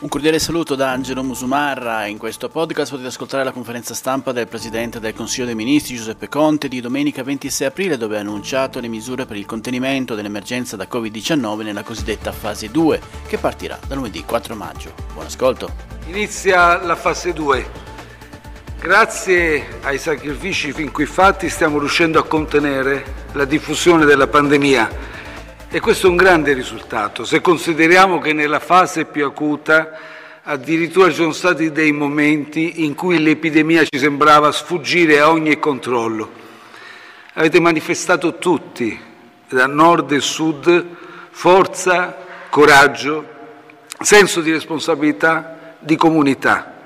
Un cordiale saluto da Angelo Musumarra. In questo podcast potete ascoltare la conferenza stampa del Presidente del Consiglio dei Ministri Giuseppe Conte di domenica 26 aprile dove ha annunciato le misure per il contenimento dell'emergenza da Covid-19 nella cosiddetta fase 2 che partirà da lunedì 4 maggio. Buon ascolto. Inizia la fase 2. Grazie ai sacrifici fin qui fatti stiamo riuscendo a contenere la diffusione della pandemia e questo è un grande risultato, se consideriamo che nella fase più acuta addirittura ci sono stati dei momenti in cui l'epidemia ci sembrava sfuggire a ogni controllo. Avete manifestato tutti, da nord e sud, forza, coraggio, senso di responsabilità, di comunità.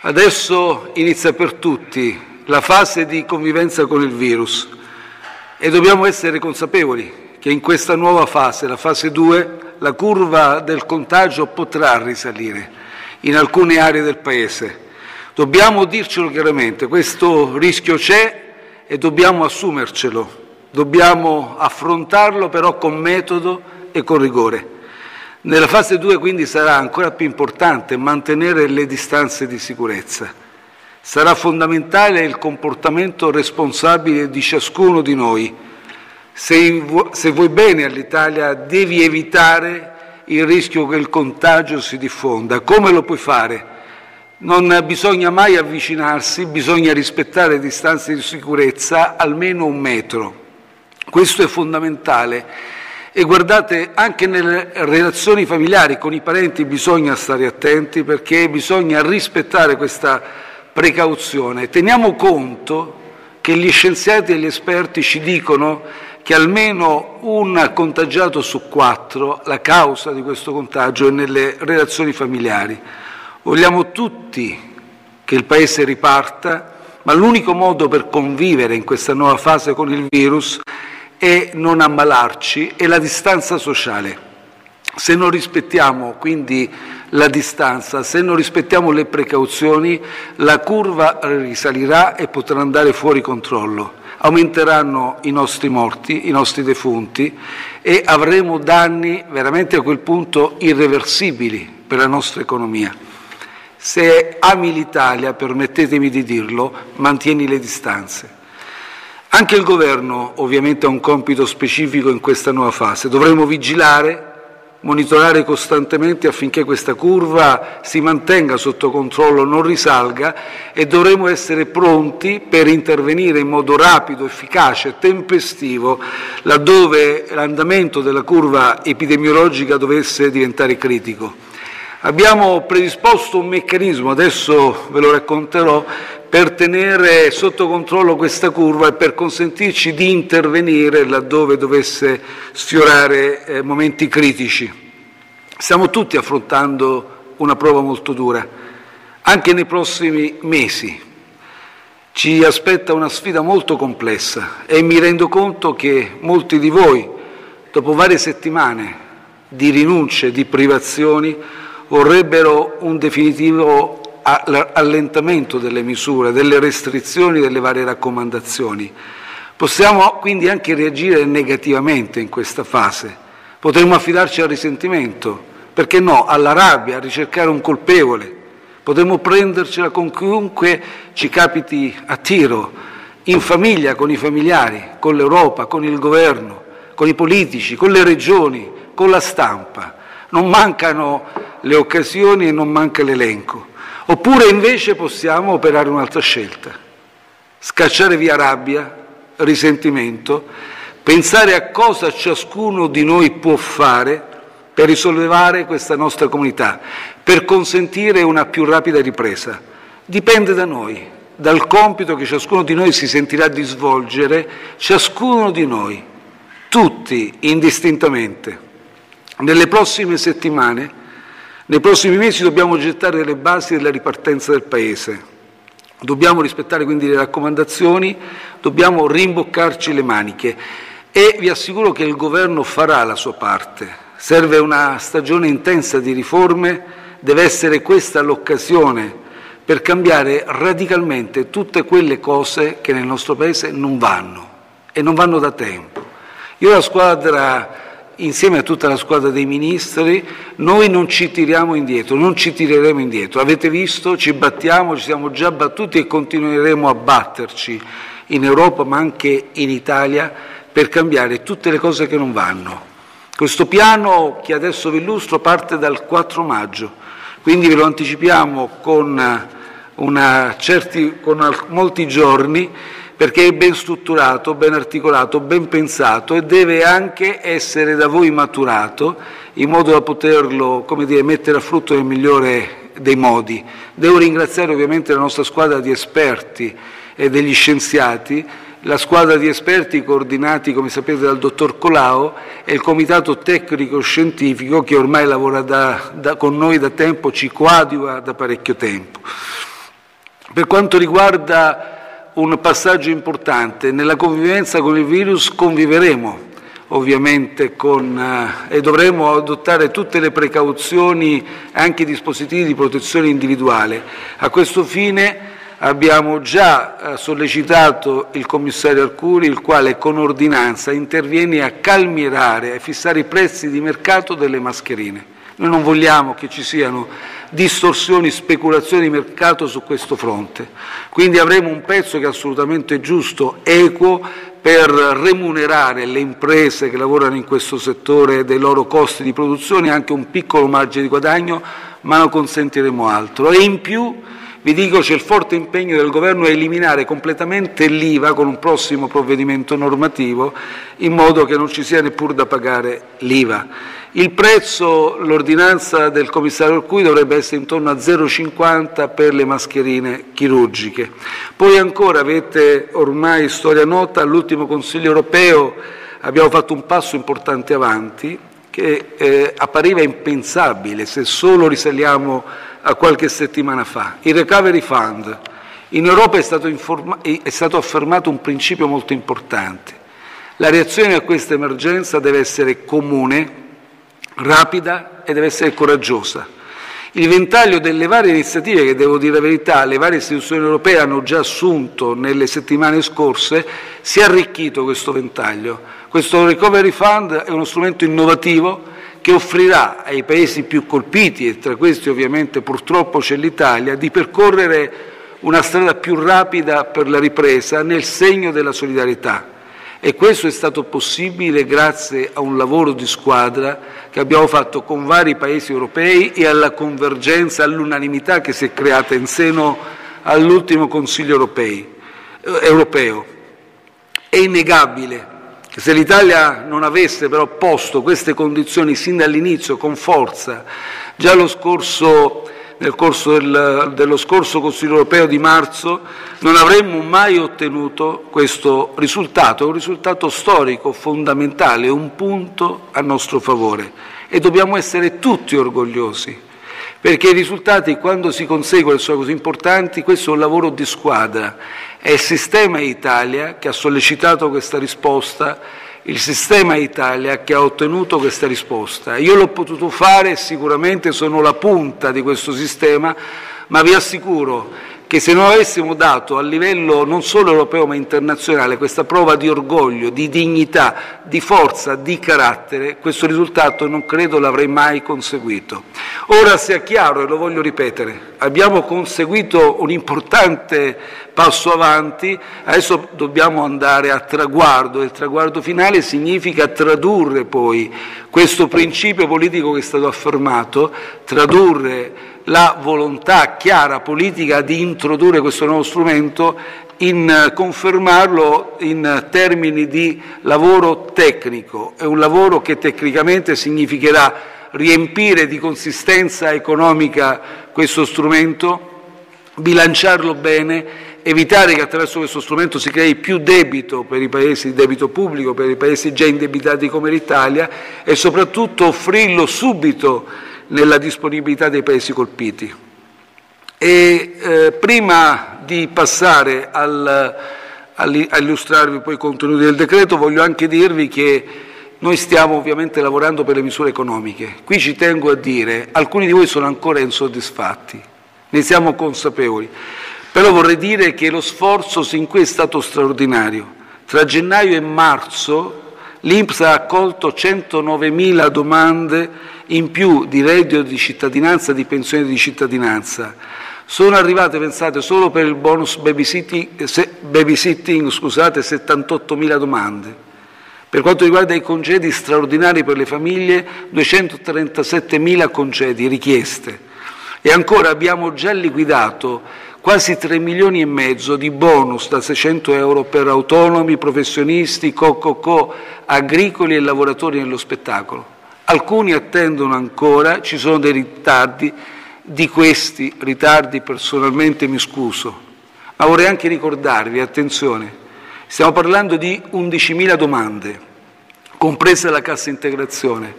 Adesso inizia per tutti la fase di convivenza con il virus e dobbiamo essere consapevoli che in questa nuova fase, la fase 2, la curva del contagio potrà risalire in alcune aree del Paese. Dobbiamo dircelo chiaramente, questo rischio c'è e dobbiamo assumercelo, dobbiamo affrontarlo però con metodo e con rigore. Nella fase 2 quindi sarà ancora più importante mantenere le distanze di sicurezza. Sarà fondamentale il comportamento responsabile di ciascuno di noi se, se vuoi bene all'Italia devi evitare il rischio che il contagio si diffonda. Come lo puoi fare? Non bisogna mai avvicinarsi, bisogna rispettare distanze di sicurezza almeno un metro. Questo è fondamentale. E guardate, anche nelle relazioni familiari con i parenti bisogna stare attenti perché bisogna rispettare questa precauzione. Teniamo conto che gli scienziati e gli esperti ci dicono che almeno un contagiato su quattro, la causa di questo contagio è nelle relazioni familiari. Vogliamo tutti che il Paese riparta, ma l'unico modo per convivere in questa nuova fase con il virus è non ammalarci e la distanza sociale. Se non rispettiamo quindi la distanza, se non rispettiamo le precauzioni, la curva risalirà e potrà andare fuori controllo aumenteranno i nostri morti, i nostri defunti e avremo danni veramente a quel punto irreversibili per la nostra economia. Se ami l'Italia, permettetemi di dirlo, mantieni le distanze. Anche il governo ovviamente ha un compito specifico in questa nuova fase. Dovremo vigilare monitorare costantemente affinché questa curva si mantenga sotto controllo, non risalga e dovremo essere pronti per intervenire in modo rapido, efficace, tempestivo laddove l'andamento della curva epidemiologica dovesse diventare critico. Abbiamo predisposto un meccanismo, adesso ve lo racconterò, per tenere sotto controllo questa curva e per consentirci di intervenire laddove dovesse sfiorare eh, momenti critici. Stiamo tutti affrontando una prova molto dura, anche nei prossimi mesi. Ci aspetta una sfida molto complessa e mi rendo conto che molti di voi, dopo varie settimane di rinunce, di privazioni, vorrebbero un definitivo allentamento delle misure, delle restrizioni, delle varie raccomandazioni. Possiamo quindi anche reagire negativamente in questa fase. Potremmo affidarci al risentimento, perché no, alla rabbia, a ricercare un colpevole. Potremmo prendercela con chiunque ci capiti a tiro, in famiglia, con i familiari, con l'Europa, con il governo, con i politici, con le regioni, con la stampa. Non mancano le occasioni e non manca l'elenco. Oppure invece possiamo operare un'altra scelta, scacciare via rabbia, risentimento, pensare a cosa ciascuno di noi può fare per risollevare questa nostra comunità, per consentire una più rapida ripresa. Dipende da noi, dal compito che ciascuno di noi si sentirà di svolgere, ciascuno di noi, tutti indistintamente. Nelle prossime settimane, nei prossimi mesi dobbiamo gettare le basi della ripartenza del Paese. Dobbiamo rispettare quindi le raccomandazioni, dobbiamo rimboccarci le maniche e vi assicuro che il Governo farà la sua parte. Serve una stagione intensa di riforme, deve essere questa l'occasione per cambiare radicalmente tutte quelle cose che nel nostro Paese non vanno e non vanno da tempo. Io la squadra, insieme a tutta la squadra dei ministri, noi non ci tiriamo indietro, non ci tireremo indietro. Avete visto, ci battiamo, ci siamo già battuti e continueremo a batterci in Europa ma anche in Italia per cambiare tutte le cose che non vanno. Questo piano che adesso vi illustro parte dal 4 maggio, quindi ve lo anticipiamo con, certi, con molti giorni perché è ben strutturato, ben articolato, ben pensato e deve anche essere da voi maturato in modo da poterlo dire, mettere a frutto nel migliore dei modi. Devo ringraziare ovviamente la nostra squadra di esperti e degli scienziati la squadra di esperti coordinati, come sapete, dal dottor Colau e il comitato tecnico-scientifico che ormai lavora da, da, con noi da tempo, ci coadiuva da parecchio tempo. Per quanto riguarda un passaggio importante, nella convivenza con il virus conviveremo ovviamente con, eh, e dovremo adottare tutte le precauzioni, anche i dispositivi di protezione individuale. A questo fine Abbiamo già eh, sollecitato il commissario Arcuri, il quale con ordinanza interviene a calmierare, a fissare i prezzi di mercato delle mascherine. Noi non vogliamo che ci siano distorsioni, speculazioni di mercato su questo fronte. Quindi avremo un pezzo che è assolutamente giusto, equo, per remunerare le imprese che lavorano in questo settore dei loro costi di produzione, anche un piccolo margine di guadagno, ma non consentiremo altro. E in più vi dico c'è il forte impegno del Governo a eliminare completamente l'IVA con un prossimo provvedimento normativo, in modo che non ci sia neppure da pagare l'IVA. Il prezzo, l'ordinanza del commissario Arcui dovrebbe essere intorno a 0,50 per le mascherine chirurgiche. Poi ancora avete ormai storia nota, all'ultimo Consiglio europeo abbiamo fatto un passo importante avanti che eh, appariva impensabile se solo risaliamo a qualche settimana fa. Il Recovery Fund. In Europa è stato, è stato affermato un principio molto importante. La reazione a questa emergenza deve essere comune, rapida e deve essere coraggiosa. Il ventaglio delle varie iniziative che, devo dire la verità, le varie istituzioni europee hanno già assunto nelle settimane scorse, si è arricchito questo ventaglio. Questo Recovery Fund è uno strumento innovativo che offrirà ai Paesi più colpiti, e tra questi ovviamente purtroppo c'è l'Italia, di percorrere una strada più rapida per la ripresa nel segno della solidarietà. E questo è stato possibile grazie a un lavoro di squadra che abbiamo fatto con vari Paesi europei e alla convergenza, all'unanimità che si è creata in seno all'ultimo Consiglio eh, europeo. È innegabile se l'Italia non avesse però posto queste condizioni sin dall'inizio con forza, già scorso, nel corso del, dello scorso Consiglio europeo di marzo, non avremmo mai ottenuto questo risultato, un risultato storico fondamentale, un punto a nostro favore. E dobbiamo essere tutti orgogliosi perché i risultati quando si conseguono sono così importanti, questo è un lavoro di squadra è il sistema Italia che ha sollecitato questa risposta, il sistema Italia che ha ottenuto questa risposta. Io l'ho potuto fare, sicuramente sono la punta di questo sistema, ma vi assicuro che se non avessimo dato a livello non solo europeo ma internazionale questa prova di orgoglio, di dignità, di forza, di carattere, questo risultato non credo l'avrei mai conseguito. Ora sia chiaro, e lo voglio ripetere, abbiamo conseguito un importante passo avanti, adesso dobbiamo andare a traguardo e il traguardo finale significa tradurre poi questo principio politico che è stato affermato, tradurre la volontà chiara politica di introdurre questo nuovo strumento in confermarlo in termini di lavoro tecnico. È un lavoro che tecnicamente significherà riempire di consistenza economica questo strumento, bilanciarlo bene, evitare che attraverso questo strumento si crei più debito per i paesi, debito pubblico per i paesi già indebitati come l'Italia e soprattutto offrirlo subito nella disponibilità dei paesi colpiti. E, eh, prima di passare al, a illustrarvi poi i contenuti del decreto, voglio anche dirvi che noi stiamo ovviamente lavorando per le misure economiche. Qui ci tengo a dire, alcuni di voi sono ancora insoddisfatti, ne siamo consapevoli, però vorrei dire che lo sforzo sin qui è stato straordinario. Tra gennaio e marzo l'Inps ha accolto 109.000 domande in più di reddito di cittadinanza, di pensione di cittadinanza. Sono arrivate, pensate, solo per il bonus babysitting, babysitting scusate, 78.000 domande. Per quanto riguarda i congedi straordinari per le famiglie, 237.000 congedi richieste. E ancora abbiamo già liquidato quasi 3 milioni e mezzo di bonus da 600 euro per autonomi, professionisti, co-co-co, agricoli e lavoratori nello spettacolo. Alcuni attendono ancora, ci sono dei ritardi, di questi ritardi personalmente mi scuso, ma vorrei anche ricordarvi, attenzione, Stiamo parlando di 11.000 domande, compresa la cassa integrazione.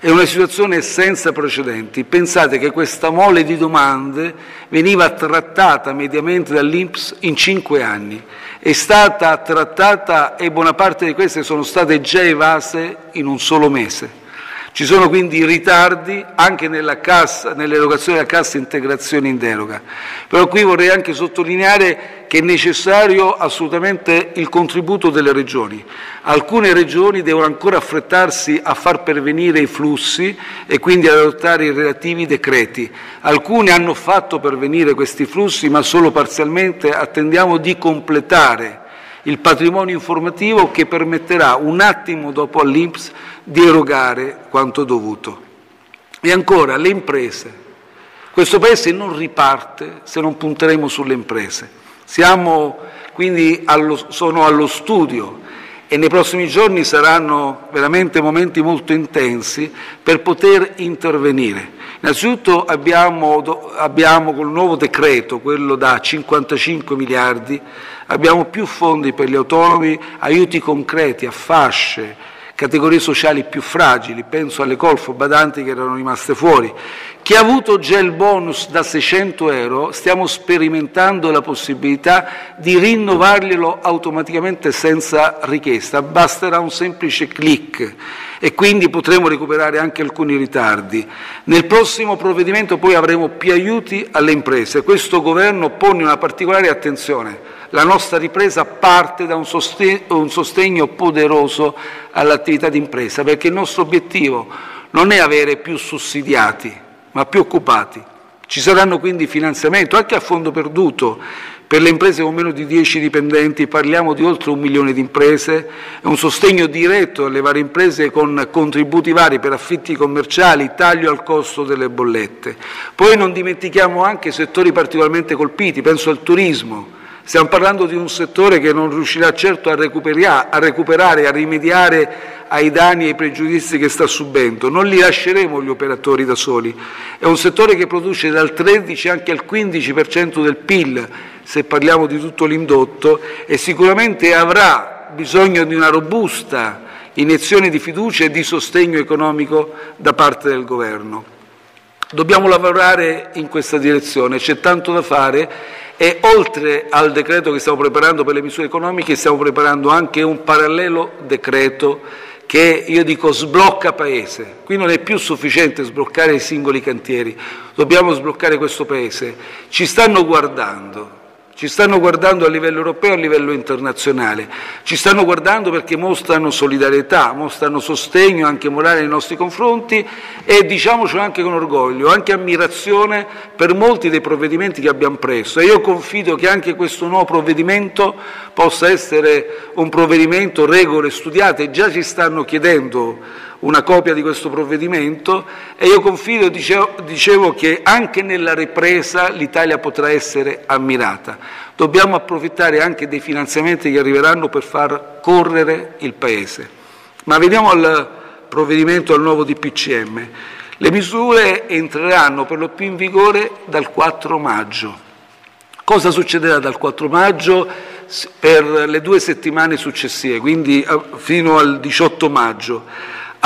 È una situazione senza precedenti. Pensate che questa mole di domande veniva trattata mediamente dall'Inps in cinque anni. È stata trattata e buona parte di queste sono state già evase in un solo mese. Ci sono quindi ritardi anche nell'erogazione della cassa integrazione in deroga. Però qui vorrei anche sottolineare che è necessario assolutamente il contributo delle regioni. Alcune regioni devono ancora affrettarsi a far pervenire i flussi e quindi ad adottare i relativi decreti. Alcune hanno fatto pervenire questi flussi, ma solo parzialmente. Attendiamo di completare il patrimonio informativo che permetterà un attimo dopo all'Inps di erogare quanto dovuto. E ancora le imprese. Questo Paese non riparte se non punteremo sulle imprese. Siamo quindi allo, sono allo studio e nei prossimi giorni saranno veramente momenti molto intensi per poter intervenire. Innanzitutto abbiamo, abbiamo col nuovo decreto, quello da 55 miliardi, abbiamo più fondi per gli autonomi, aiuti concreti a fasce, categorie sociali più fragili, penso alle colfo badanti che erano rimaste fuori. Chi ha avuto già il bonus da 600 euro, stiamo sperimentando la possibilità di rinnovarglielo automaticamente senza richiesta, basterà un semplice clic e quindi potremo recuperare anche alcuni ritardi. Nel prossimo provvedimento poi avremo più aiuti alle imprese. Questo Governo pone una particolare attenzione la nostra ripresa parte da un sostegno, poderoso all'attività di impresa, perché il nostro obiettivo non è avere più sussidiati, ma più occupati. Ci saranno quindi finanziamenti, anche a fondo perduto, per le imprese con meno di 10 dipendenti, parliamo di oltre un milione di imprese, un sostegno diretto alle varie imprese con contributi vari per affitti commerciali, taglio al costo delle bollette. Poi non dimentichiamo anche settori particolarmente colpiti, penso al turismo, Stiamo parlando di un settore che non riuscirà certo a, a recuperare, a rimediare ai danni e ai pregiudizi che sta subendo. Non li lasceremo gli operatori da soli. È un settore che produce dal 13 anche al 15% del PIL, se parliamo di tutto l'indotto, e sicuramente avrà bisogno di una robusta iniezione di fiducia e di sostegno economico da parte del Governo. Dobbiamo lavorare in questa direzione, c'è tanto da fare e oltre al decreto che stiamo preparando per le misure economiche stiamo preparando anche un parallelo decreto che io dico sblocca paese. Qui non è più sufficiente sbloccare i singoli cantieri, dobbiamo sbloccare questo paese. Ci stanno guardando, ci stanno guardando a livello europeo e a livello internazionale, ci stanno guardando perché mostrano solidarietà, mostrano sostegno anche morale nei nostri confronti e diciamocelo anche con orgoglio, anche ammirazione per molti dei provvedimenti che abbiamo preso. E io confido che anche questo nuovo provvedimento possa essere un provvedimento regole studiate, già ci stanno chiedendo una copia di questo provvedimento e io confido, dicevo, dicevo che anche nella ripresa l'Italia potrà essere ammirata. Dobbiamo approfittare anche dei finanziamenti che arriveranno per far correre il Paese. Ma veniamo al provvedimento, al nuovo DPCM. Le misure entreranno per lo più in vigore dal 4 maggio. Cosa succederà dal 4 maggio per le due settimane successive, quindi eh, fino al 18 maggio?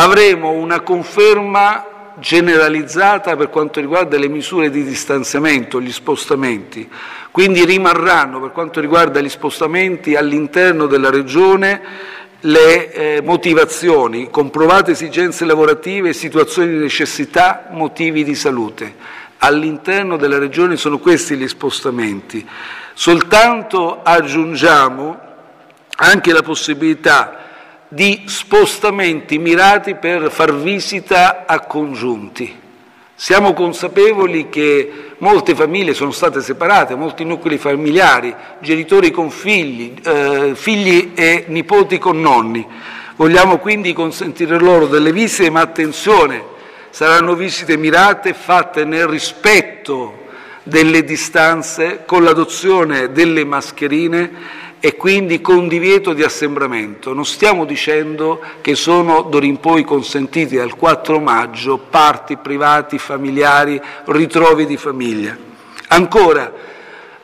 Avremo una conferma generalizzata per quanto riguarda le misure di distanziamento, gli spostamenti. Quindi rimarranno per quanto riguarda gli spostamenti all'interno della Regione le eh, motivazioni, comprovate esigenze lavorative, situazioni di necessità, motivi di salute. All'interno della Regione sono questi gli spostamenti. Soltanto aggiungiamo anche la possibilità di spostamenti mirati per far visita a congiunti. Siamo consapevoli che molte famiglie sono state separate, molti nuclei familiari, genitori con figli, eh, figli e nipoti con nonni. Vogliamo quindi consentire loro delle visite, ma attenzione, saranno visite mirate fatte nel rispetto delle distanze, con l'adozione delle mascherine e quindi con divieto di assembramento. Non stiamo dicendo che sono d'ora in poi consentiti dal 4 maggio parti privati, familiari, ritrovi di famiglia. Ancora,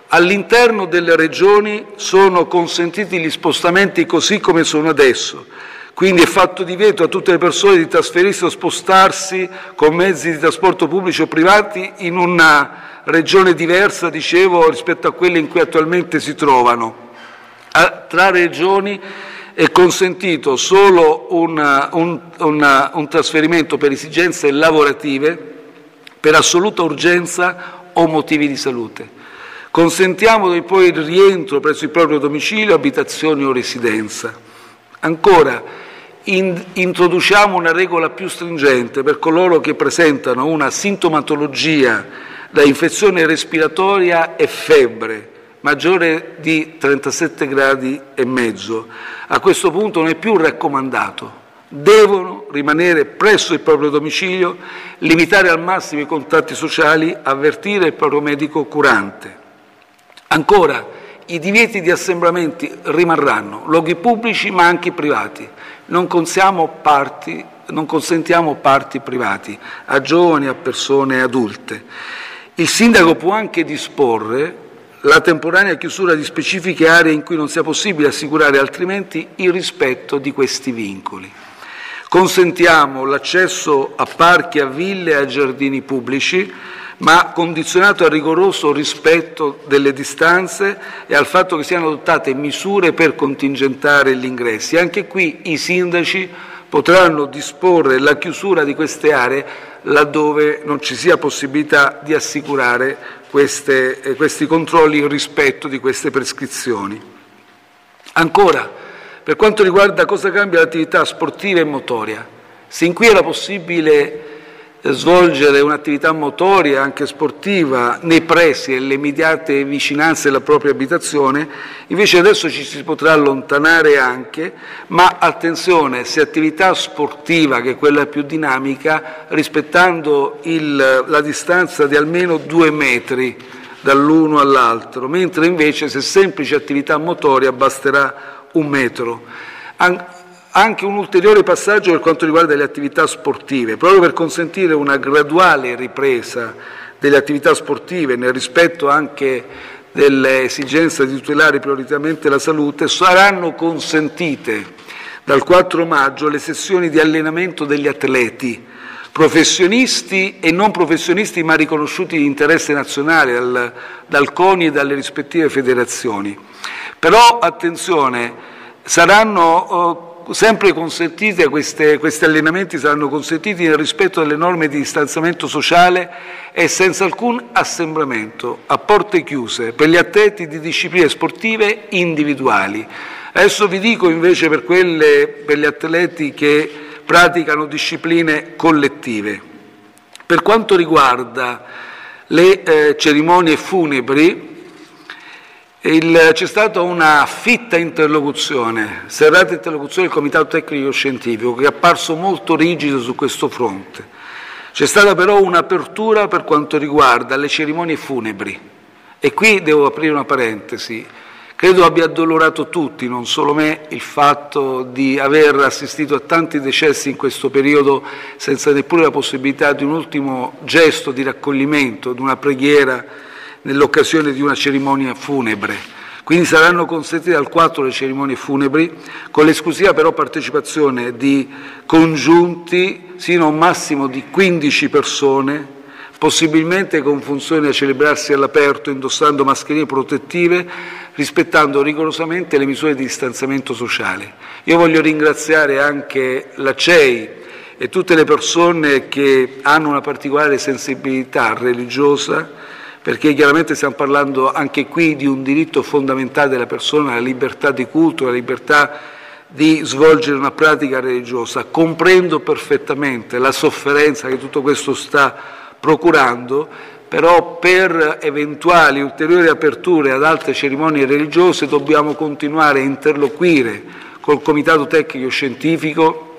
all'interno delle regioni sono consentiti gli spostamenti così come sono adesso. Quindi è fatto divieto a tutte le persone di trasferirsi o spostarsi con mezzi di trasporto pubblici o privati in una regione diversa, dicevo, rispetto a quelle in cui attualmente si trovano tra regioni è consentito solo una, un, una, un trasferimento per esigenze lavorative, per assoluta urgenza o motivi di salute. Consentiamo poi il rientro presso il proprio domicilio, abitazione o residenza. Ancora, in, introduciamo una regola più stringente per coloro che presentano una sintomatologia da infezione respiratoria e febbre, maggiore di 37 gradi e mezzo. A questo punto non è più raccomandato, devono rimanere presso il proprio domicilio, limitare al massimo i contatti sociali, avvertire il proprio medico curante. Ancora, i divieti di assembramenti rimarranno, luoghi pubblici ma anche privati. Non, parti, non consentiamo parti privati a giovani, a persone adulte. Il sindaco può anche disporre la temporanea chiusura di specifiche aree in cui non sia possibile assicurare altrimenti il rispetto di questi vincoli. Consentiamo l'accesso a parchi, a ville e a giardini pubblici, ma condizionato al rigoroso rispetto delle distanze e al fatto che siano adottate misure per contingentare gli ingressi. Anche qui i sindaci potranno disporre la chiusura di queste aree laddove non ci sia possibilità di assicurare queste, eh, questi controlli in rispetto di queste prescrizioni. Ancora, per quanto riguarda cosa cambia l'attività sportiva e motoria, sin qui era possibile svolgere un'attività motoria, anche sportiva, nei pressi e nelle immediate vicinanze della propria abitazione, invece adesso ci si potrà allontanare anche, ma attenzione, se attività sportiva, che è quella più dinamica, rispettando il, la distanza di almeno due metri dall'uno all'altro, mentre invece se semplice attività motoria basterà un metro. An- anche un ulteriore passaggio per quanto riguarda le attività sportive, proprio per consentire una graduale ripresa delle attività sportive nel rispetto anche dell'esigenza di tutelare prioritariamente la salute, saranno consentite dal 4 maggio le sessioni di allenamento degli atleti, professionisti e non professionisti ma riconosciuti di interesse nazionale dal, dal CONI e dalle rispettive federazioni. Però attenzione, saranno sempre consentite, queste, questi allenamenti saranno consentiti nel rispetto delle norme di distanziamento sociale e senza alcun assembramento, a porte chiuse, per gli atleti di discipline sportive individuali. Adesso vi dico invece per, quelle, per gli atleti che praticano discipline collettive. Per quanto riguarda le eh, cerimonie funebri, Il, c'è stata una fitta interlocuzione, serrata interlocuzione del Comitato Tecnico Scientifico che è apparso molto rigido su questo fronte. C'è stata però un'apertura per quanto riguarda le cerimonie funebri e qui devo aprire una parentesi. Credo abbia addolorato tutti, non solo me, il fatto di aver assistito a tanti decessi in questo periodo senza neppure la possibilità di un ultimo gesto di raccoglimento, di una preghiera nell'occasione di una cerimonia funebre. Quindi saranno consentite al 4 le cerimonie funebri, con l'esclusiva però partecipazione di congiunti sino a un massimo di 15 persone, possibilmente con funzione a celebrarsi all'aperto, indossando mascherine protettive, rispettando rigorosamente le misure di distanziamento sociale. Io voglio ringraziare anche la CEI e tutte le persone che hanno una particolare sensibilità religiosa perché chiaramente stiamo parlando anche qui di un diritto fondamentale della persona, la libertà di culto, la libertà di svolgere una pratica religiosa. Comprendo perfettamente la sofferenza che tutto questo sta procurando, però per eventuali ulteriori aperture ad altre cerimonie religiose dobbiamo continuare a interloquire col Comitato Tecnico Scientifico.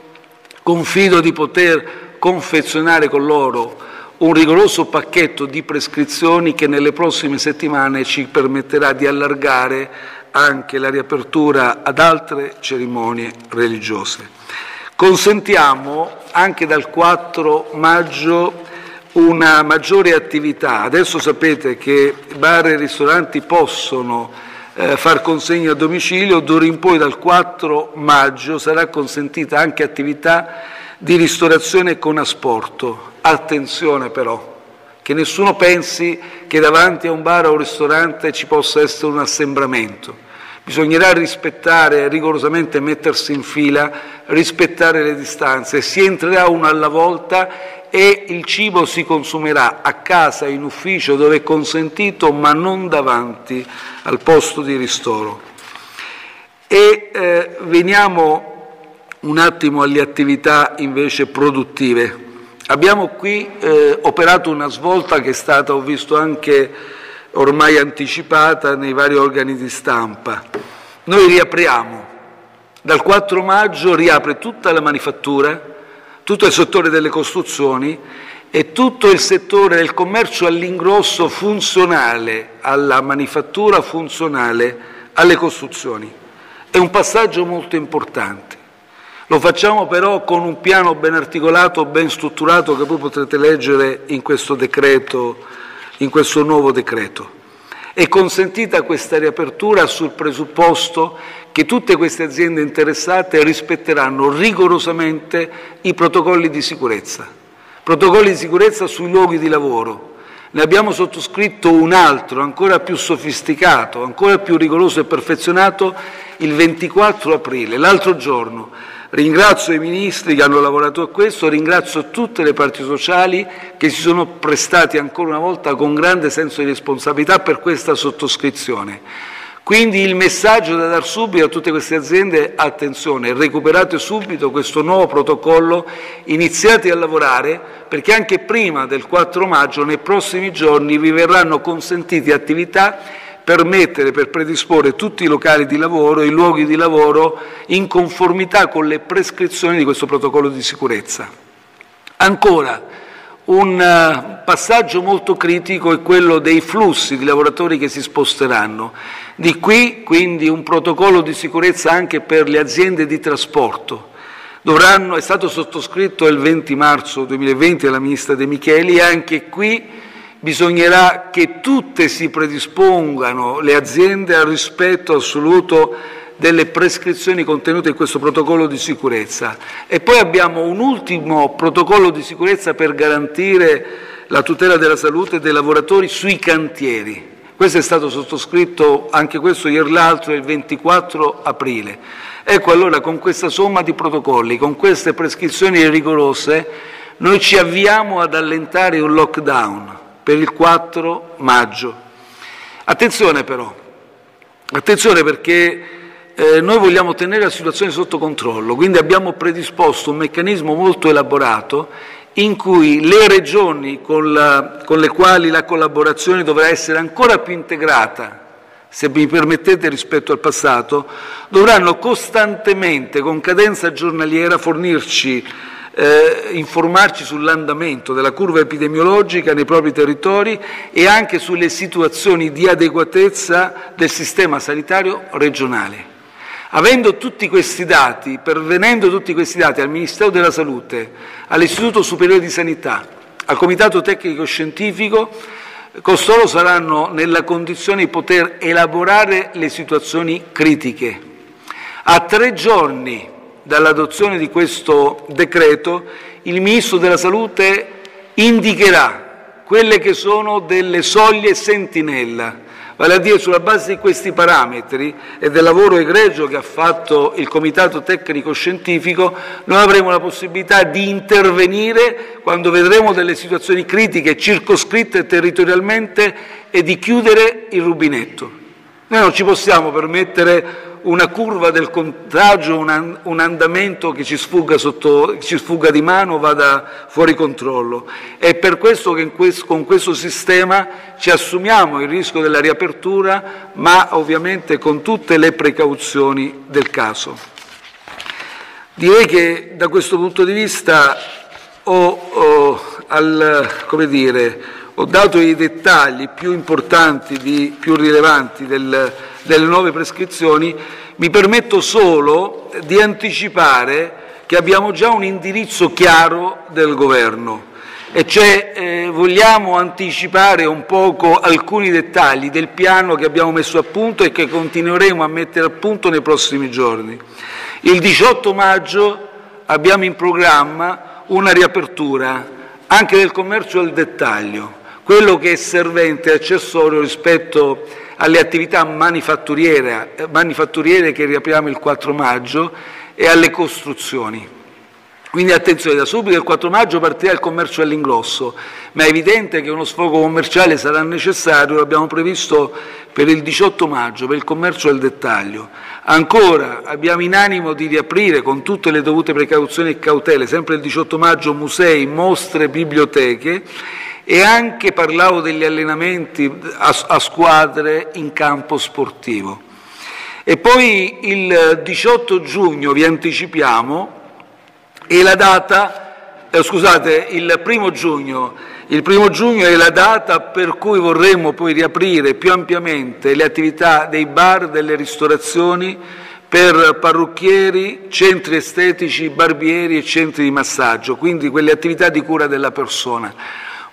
Confido di poter confezionare con loro un rigoroso pacchetto di prescrizioni che nelle prossime settimane ci permetterà di allargare anche la riapertura ad altre cerimonie religiose. Consentiamo anche dal 4 maggio una maggiore attività. Adesso sapete che bar e ristoranti possono eh, far consegna a domicilio, d'ora in poi dal 4 maggio sarà consentita anche attività di ristorazione con asporto. Attenzione però, che nessuno pensi che davanti a un bar o un ristorante ci possa essere un assembramento. Bisognerà rispettare rigorosamente, mettersi in fila, rispettare le distanze, si entrerà uno alla volta e il cibo si consumerà a casa, in ufficio, dove è consentito, ma non davanti al posto di ristoro. E eh, veniamo un attimo alle attività invece produttive. Abbiamo qui eh, operato una svolta che è stata, ho visto anche ormai anticipata nei vari organi di stampa. Noi riapriamo, dal 4 maggio riapre tutta la manifattura, tutto il settore delle costruzioni e tutto il settore del commercio all'ingrosso funzionale alla manifattura, funzionale alle costruzioni. È un passaggio molto importante. Lo facciamo però con un piano ben articolato, ben strutturato, che poi potrete leggere in questo decreto, in questo nuovo decreto. È consentita questa riapertura sul presupposto che tutte queste aziende interessate rispetteranno rigorosamente i protocolli di sicurezza. Protocolli di sicurezza sui luoghi di lavoro. Ne abbiamo sottoscritto un altro, ancora più sofisticato, ancora più rigoroso e perfezionato, il 24 aprile, l'altro giorno Ringrazio i ministri che hanno lavorato a questo, ringrazio tutte le parti sociali che si sono prestati ancora una volta con grande senso di responsabilità per questa sottoscrizione. Quindi il messaggio da dar subito a tutte queste aziende, attenzione, recuperate subito questo nuovo protocollo, iniziate a lavorare perché anche prima del 4 maggio, nei prossimi giorni, vi verranno consentite attività per mettere, per predisporre tutti i locali di lavoro, i luoghi di lavoro in conformità con le prescrizioni di questo protocollo di sicurezza. Ancora, un eh, passaggio molto critico è quello dei flussi di lavoratori che si sposteranno. Di qui quindi un protocollo di sicurezza anche per le aziende di trasporto. Dovranno, è stato sottoscritto il 20 marzo 2020 dalla Ministra De Micheli e anche qui bisognerà che tutte si predispongano le aziende al rispetto assoluto delle prescrizioni contenute in questo protocollo di sicurezza. E poi abbiamo un ultimo protocollo di sicurezza per garantire la tutela della salute dei lavoratori sui cantieri. Questo è stato sottoscritto anche questo ieri l'altro, il 24 aprile. Ecco allora con questa somma di protocolli, con queste prescrizioni rigorose, noi ci avviamo ad allentare un lockdown per il 4 maggio. Attenzione però, attenzione perché eh, noi vogliamo tenere la situazione sotto controllo, quindi abbiamo predisposto un meccanismo molto elaborato in cui le regioni con, la, con le quali la collaborazione dovrà essere ancora più integrata se mi permettete rispetto al passato, dovranno costantemente, con cadenza giornaliera, fornirci eh, informarci sull'andamento della curva epidemiologica nei propri territori e anche sulle situazioni di adeguatezza del sistema sanitario regionale. Avendo tutti questi dati, pervenendo tutti questi dati al Ministero della Salute, all'Istituto Superiore di Sanità, al Comitato Tecnico Scientifico, costoro saranno nella condizione di poter elaborare le situazioni critiche. A tre giorni dall'adozione di questo decreto, il Ministro della Salute indicherà quelle che sono delle soglie sentinella, vale a dire sulla base di questi parametri e del lavoro egregio che ha fatto il Comitato Tecnico Scientifico, noi avremo la possibilità di intervenire quando vedremo delle situazioni critiche circoscritte territorialmente e di chiudere il rubinetto. Noi non ci possiamo permettere una curva del contagio, un, andamento che ci sfugga, sotto, ci sfugga, di mano, vada fuori controllo. È per questo che questo, con questo sistema ci assumiamo il rischio della riapertura, ma ovviamente con tutte le precauzioni del caso. Direi che da questo punto di vista ho, ho, al, dire, ho dato i dettagli più importanti, di, più rilevanti del delle nuove prescrizioni, mi permetto solo di anticipare che abbiamo già un indirizzo chiaro del Governo. E cioè eh, vogliamo anticipare un poco alcuni dettagli del piano che abbiamo messo a punto e che continueremo a mettere a punto nei prossimi giorni. Il 18 maggio abbiamo in programma una riapertura anche del commercio al dettaglio, quello che è servente e accessorio rispetto alle attività manifatturiere, manifatturiere che riapriamo il 4 maggio e alle costruzioni. Quindi attenzione, da subito il 4 maggio partirà il commercio all'ingrosso, ma è evidente che uno sfogo commerciale sarà necessario, l'abbiamo previsto per il 18 maggio, per il commercio al dettaglio. Ancora abbiamo in animo di riaprire con tutte le dovute precauzioni e cautele, sempre il 18 maggio, musei, mostre, biblioteche e anche parlavo degli allenamenti a, a squadre in campo sportivo. E poi il 18 giugno, vi anticipiamo, è la data, eh, scusate, il primo giugno, il primo giugno è la data per cui vorremmo poi riaprire più ampiamente le attività dei bar, delle ristorazioni, per parrucchieri, centri estetici, barbieri e centri di massaggio, quindi quelle attività di cura della persona.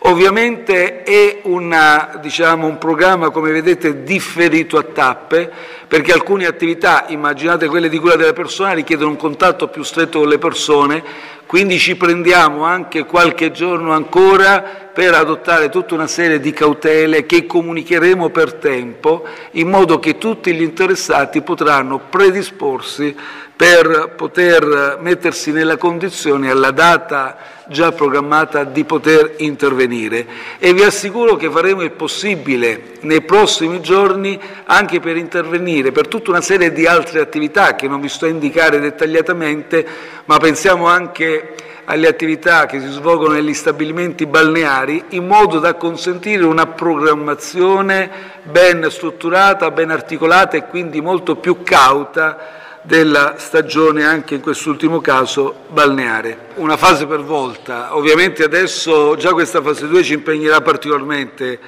Ovviamente è una, diciamo, un programma, come vedete, differito a tappe, perché alcune attività, immaginate quelle di cura della persona, richiedono un contatto più stretto con le persone, quindi ci prendiamo anche qualche giorno ancora per adottare tutta una serie di cautele che comunicheremo per tempo, in modo che tutti gli interessati potranno predisporsi per poter mettersi nella condizione alla data già programmata di poter intervenire. E vi assicuro che faremo il possibile nei prossimi giorni anche per intervenire per tutta una serie di altre attività che non vi sto a indicare dettagliatamente, ma pensiamo anche alle attività che si svolgono negli stabilimenti balneari in modo da consentire una programmazione ben strutturata, ben articolata e quindi molto più cauta della stagione anche in quest'ultimo caso balneare. Una fase per volta, ovviamente adesso già questa fase 2 ci impegnerà particolarmente.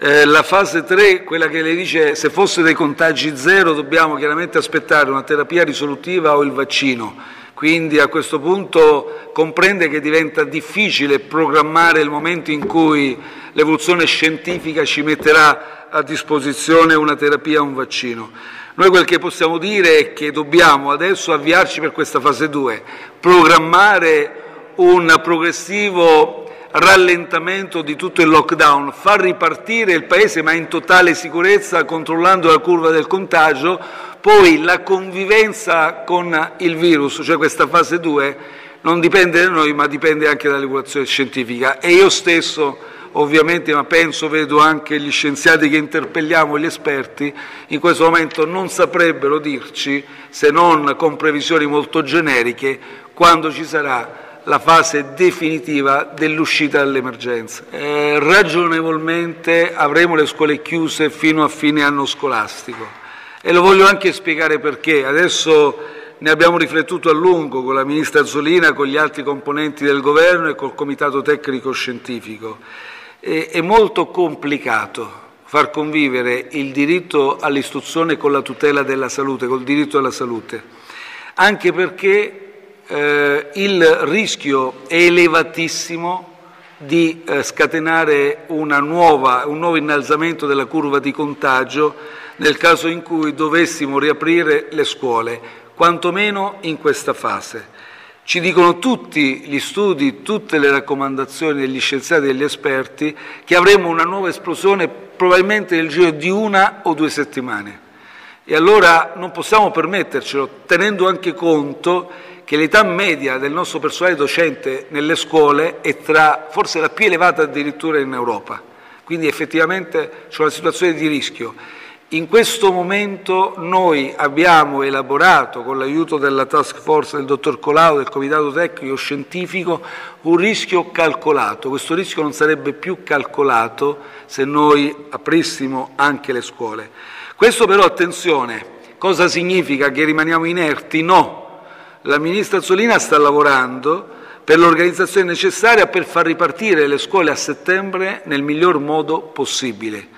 Eh, la fase 3, quella che le dice se fosse dei contagi zero dobbiamo chiaramente aspettare una terapia risolutiva o il vaccino, quindi a questo punto comprende che diventa difficile programmare il momento in cui l'evoluzione scientifica ci metterà a disposizione una terapia o un vaccino. Noi quel che possiamo dire è che dobbiamo adesso avviarci per questa fase 2, programmare un progressivo rallentamento di tutto il lockdown, far ripartire il Paese ma in totale sicurezza controllando la curva del contagio, poi la convivenza con il virus, cioè questa fase 2, non dipende da noi ma dipende anche dall'evoluzione scientifica. E io stesso ovviamente, ma penso, vedo anche gli scienziati che interpelliamo, gli esperti, in questo momento non saprebbero dirci, se non con previsioni molto generiche, quando ci sarà la fase definitiva dell'uscita dall'emergenza. Eh, ragionevolmente avremo le scuole chiuse fino a fine anno scolastico e lo voglio anche spiegare perché. Adesso ne abbiamo riflettuto a lungo con la Ministra Zolina, con gli altri componenti del Governo e col Comitato Tecnico Scientifico. E, è molto complicato far convivere il diritto all'istruzione con la tutela della salute, col diritto alla salute, anche perché eh, il rischio è elevatissimo di eh, scatenare nuova, un nuovo innalzamento della curva di contagio nel caso in cui dovessimo riaprire le scuole, quantomeno in questa fase. Ci dicono tutti gli studi, tutte le raccomandazioni degli scienziati e degli esperti che avremo una nuova esplosione probabilmente nel giro di una o due settimane. E allora non possiamo permettercelo, tenendo anche conto che l'età media del nostro personale docente nelle scuole è tra forse la più elevata addirittura in Europa. Quindi effettivamente c'è una situazione di rischio. In questo momento noi abbiamo elaborato, con l'aiuto della task force del dottor Colau, del Comitato Tecnico Scientifico, un rischio calcolato. Questo rischio non sarebbe più calcolato se noi aprissimo anche le scuole. Questo però, attenzione, cosa significa? Che rimaniamo inerti? No, la ministra Azzolina sta lavorando per l'organizzazione necessaria per far ripartire le scuole a settembre nel miglior modo possibile.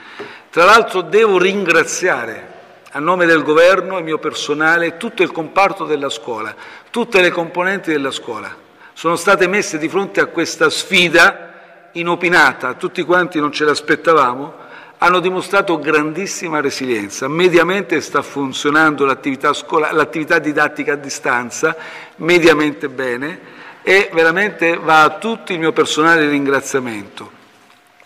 Tra l'altro devo ringraziare a nome del Governo e mio personale tutto il comparto della scuola, tutte le componenti della scuola. Sono state messe di fronte a questa sfida inopinata, tutti quanti non ce l'aspettavamo, hanno dimostrato grandissima resilienza. Mediamente sta funzionando l'attività, scola- l'attività didattica a distanza, mediamente bene, e veramente va a tutti il mio personale ringraziamento.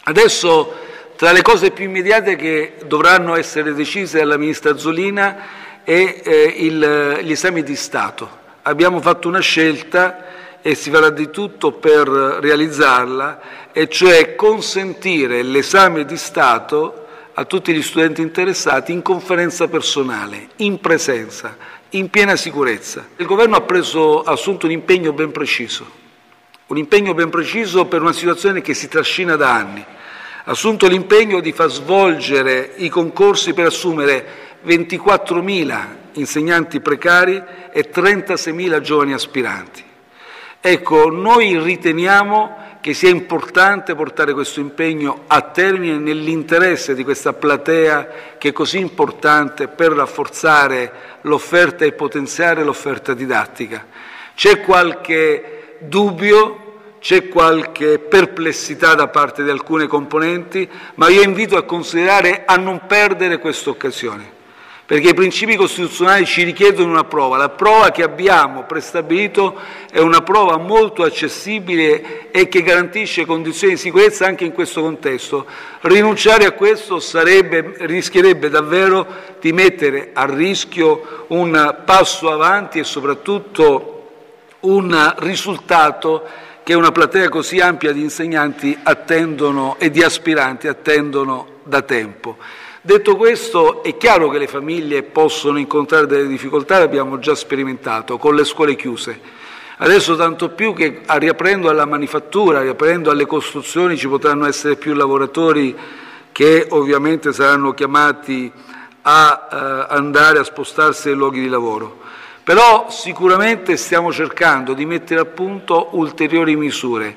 Adesso, tra le cose più immediate che dovranno essere decise dalla Ministra Zolina è eh, il, gli esami di Stato. Abbiamo fatto una scelta e si farà di tutto per realizzarla, e cioè consentire l'esame di Stato a tutti gli studenti interessati in conferenza personale, in presenza, in piena sicurezza. Il Governo ha, preso, ha assunto un impegno ben preciso, un impegno ben preciso per una situazione che si trascina da anni. Assunto l'impegno di far svolgere i concorsi per assumere 24.000 insegnanti precari e 36.000 giovani aspiranti. Ecco, noi riteniamo che sia importante portare questo impegno a termine nell'interesse di questa platea che è così importante per rafforzare l'offerta e potenziare l'offerta didattica. C'è qualche dubbio, c'è qualche perplessità da parte di alcune componenti, ma io invito a considerare a non perdere questa occasione perché i principi costituzionali ci richiedono una prova. La prova che abbiamo prestabilito è una prova molto accessibile e che garantisce condizioni di sicurezza anche in questo contesto. Rinunciare a questo sarebbe, rischierebbe davvero di mettere a rischio un passo avanti e soprattutto un risultato che una platea così ampia di insegnanti attendono e di aspiranti attendono da tempo. Detto questo, è chiaro che le famiglie possono incontrare delle difficoltà, le abbiamo già sperimentato con le scuole chiuse. Adesso tanto più che riaprendo alla manifattura, riaprendo alle costruzioni, ci potranno essere più lavoratori che ovviamente saranno chiamati a eh, andare a spostarsi ai luoghi di lavoro. Però sicuramente stiamo cercando di mettere a punto ulteriori misure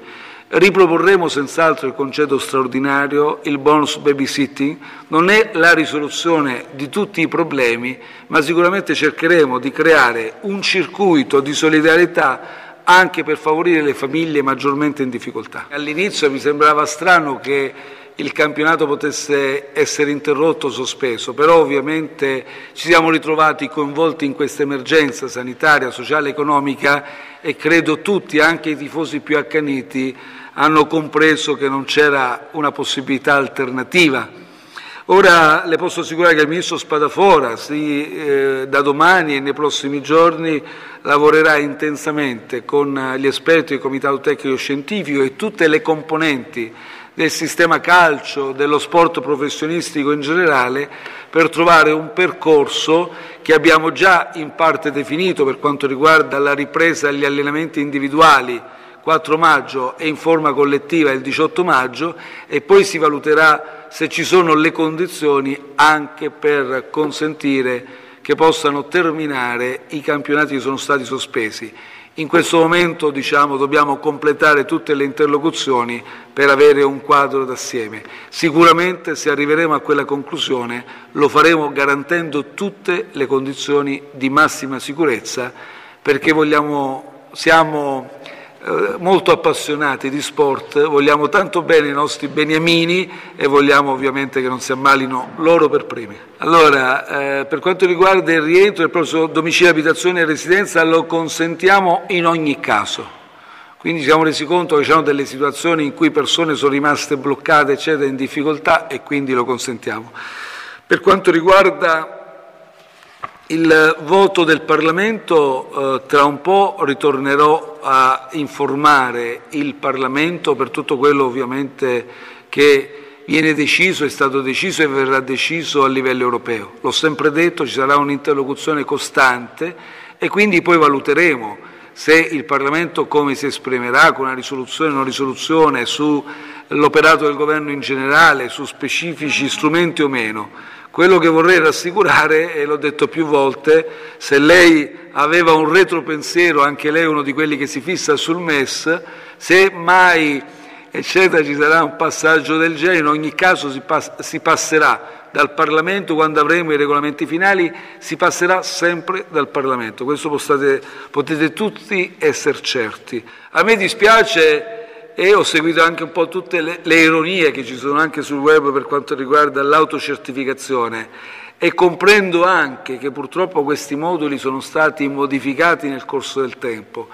Riproporremo senz'altro il concedo straordinario, il bonus babysitting, non è la risoluzione di tutti i problemi, ma sicuramente cercheremo di creare un circuito di solidarietà anche per favorire le famiglie maggiormente in difficoltà. All'inizio mi sembrava strano che il campionato potesse essere interrotto o sospeso, però ovviamente ci siamo ritrovati coinvolti in questa emergenza sanitaria, sociale, economica e credo tutti, anche i tifosi più accaniti, hanno compreso che non c'era una possibilità alternativa. Ora le posso assicurare che il Ministro Spadafora sì, eh, da domani e nei prossimi giorni lavorerà intensamente con gli esperti del Comitato Tecnico Scientifico e tutte le componenti del sistema calcio, dello sport professionistico in generale, per trovare un percorso che abbiamo già in parte definito per quanto riguarda la ripresa degli allenamenti individuali 4 maggio e in forma collettiva il 18 maggio e poi si valuterà se ci sono le condizioni anche per consentire che possano terminare i campionati che sono stati sospesi. In questo momento diciamo, dobbiamo completare tutte le interlocuzioni per avere un quadro d'assieme. Sicuramente se arriveremo a quella conclusione lo faremo garantendo tutte le condizioni di massima sicurezza perché vogliamo, siamo molto appassionati di sport, vogliamo tanto bene i nostri beniamini e vogliamo ovviamente che non si ammalino loro per primi. Allora, eh, per quanto riguarda il rientro del proprio domicilio, abitazione e residenza, lo consentiamo in ogni caso. Quindi ci siamo resi conto che c'erano delle situazioni in cui persone sono rimaste bloccate, eccetera, in difficoltà e quindi lo consentiamo. Per quanto riguarda il voto del Parlamento, eh, tra un po' ritornerò a informare il Parlamento per tutto quello ovviamente che viene deciso, è stato deciso e verrà deciso a livello europeo. L'ho sempre detto, ci sarà un'interlocuzione costante e quindi poi valuteremo se il Parlamento come si esprimerà con una risoluzione o non risoluzione sull'operato del Governo in generale, su specifici strumenti o meno. Quello che vorrei rassicurare, e l'ho detto più volte, se lei aveva un retropensiero, anche lei è uno di quelli che si fissa sul MES, se mai eccetera, ci sarà un passaggio del genere, in ogni caso si, pass- si passerà dal Parlamento, quando avremo i regolamenti finali, si passerà sempre dal Parlamento. Questo potete, potete tutti essere certi. A me dispiace e ho seguito anche un po' tutte le, le ironie che ci sono anche sul web per quanto riguarda l'autocertificazione. E comprendo anche che purtroppo questi moduli sono stati modificati nel corso del tempo,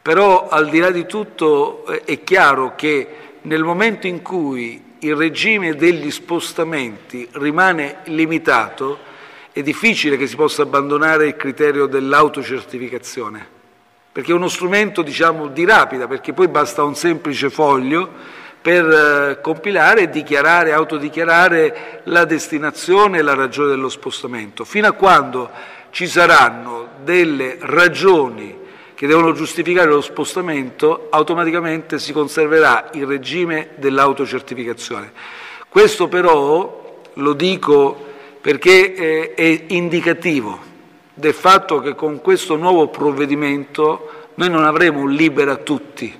però al di là di tutto è chiaro che nel momento in cui il regime degli spostamenti rimane limitato, è difficile che si possa abbandonare il criterio dell'autocertificazione perché è uno strumento diciamo, di rapida, perché poi basta un semplice foglio per eh, compilare e dichiarare, autodichiarare la destinazione e la ragione dello spostamento. Fino a quando ci saranno delle ragioni che devono giustificare lo spostamento, automaticamente si conserverà il regime dell'autocertificazione. Questo però lo dico perché eh, è indicativo del fatto che con questo nuovo provvedimento noi non avremo un libera tutti.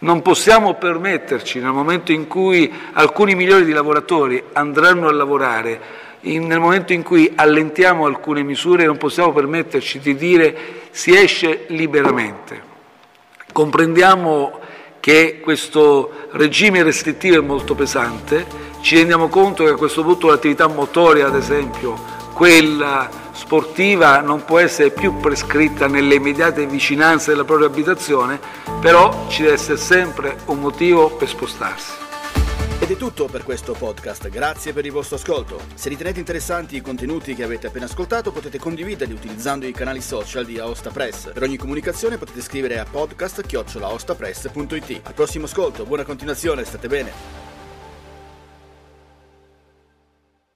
Non possiamo permetterci, nel momento in cui alcuni milioni di lavoratori andranno a lavorare, in, nel momento in cui allentiamo alcune misure, non possiamo permetterci di dire si esce liberamente. Comprendiamo che questo regime restrittivo è molto pesante, ci rendiamo conto che a questo punto l'attività motoria, ad esempio, quella sportiva non può essere più prescritta nelle immediate vicinanze della propria abitazione, però ci deve essere sempre un motivo per spostarsi. Ed è tutto per questo podcast, grazie per il vostro ascolto. Se ritenete interessanti i contenuti che avete appena ascoltato potete condividerli utilizzando i canali social di Aosta Press. Per ogni comunicazione potete scrivere a podcast-aostapress.it. Al prossimo ascolto, buona continuazione, state bene.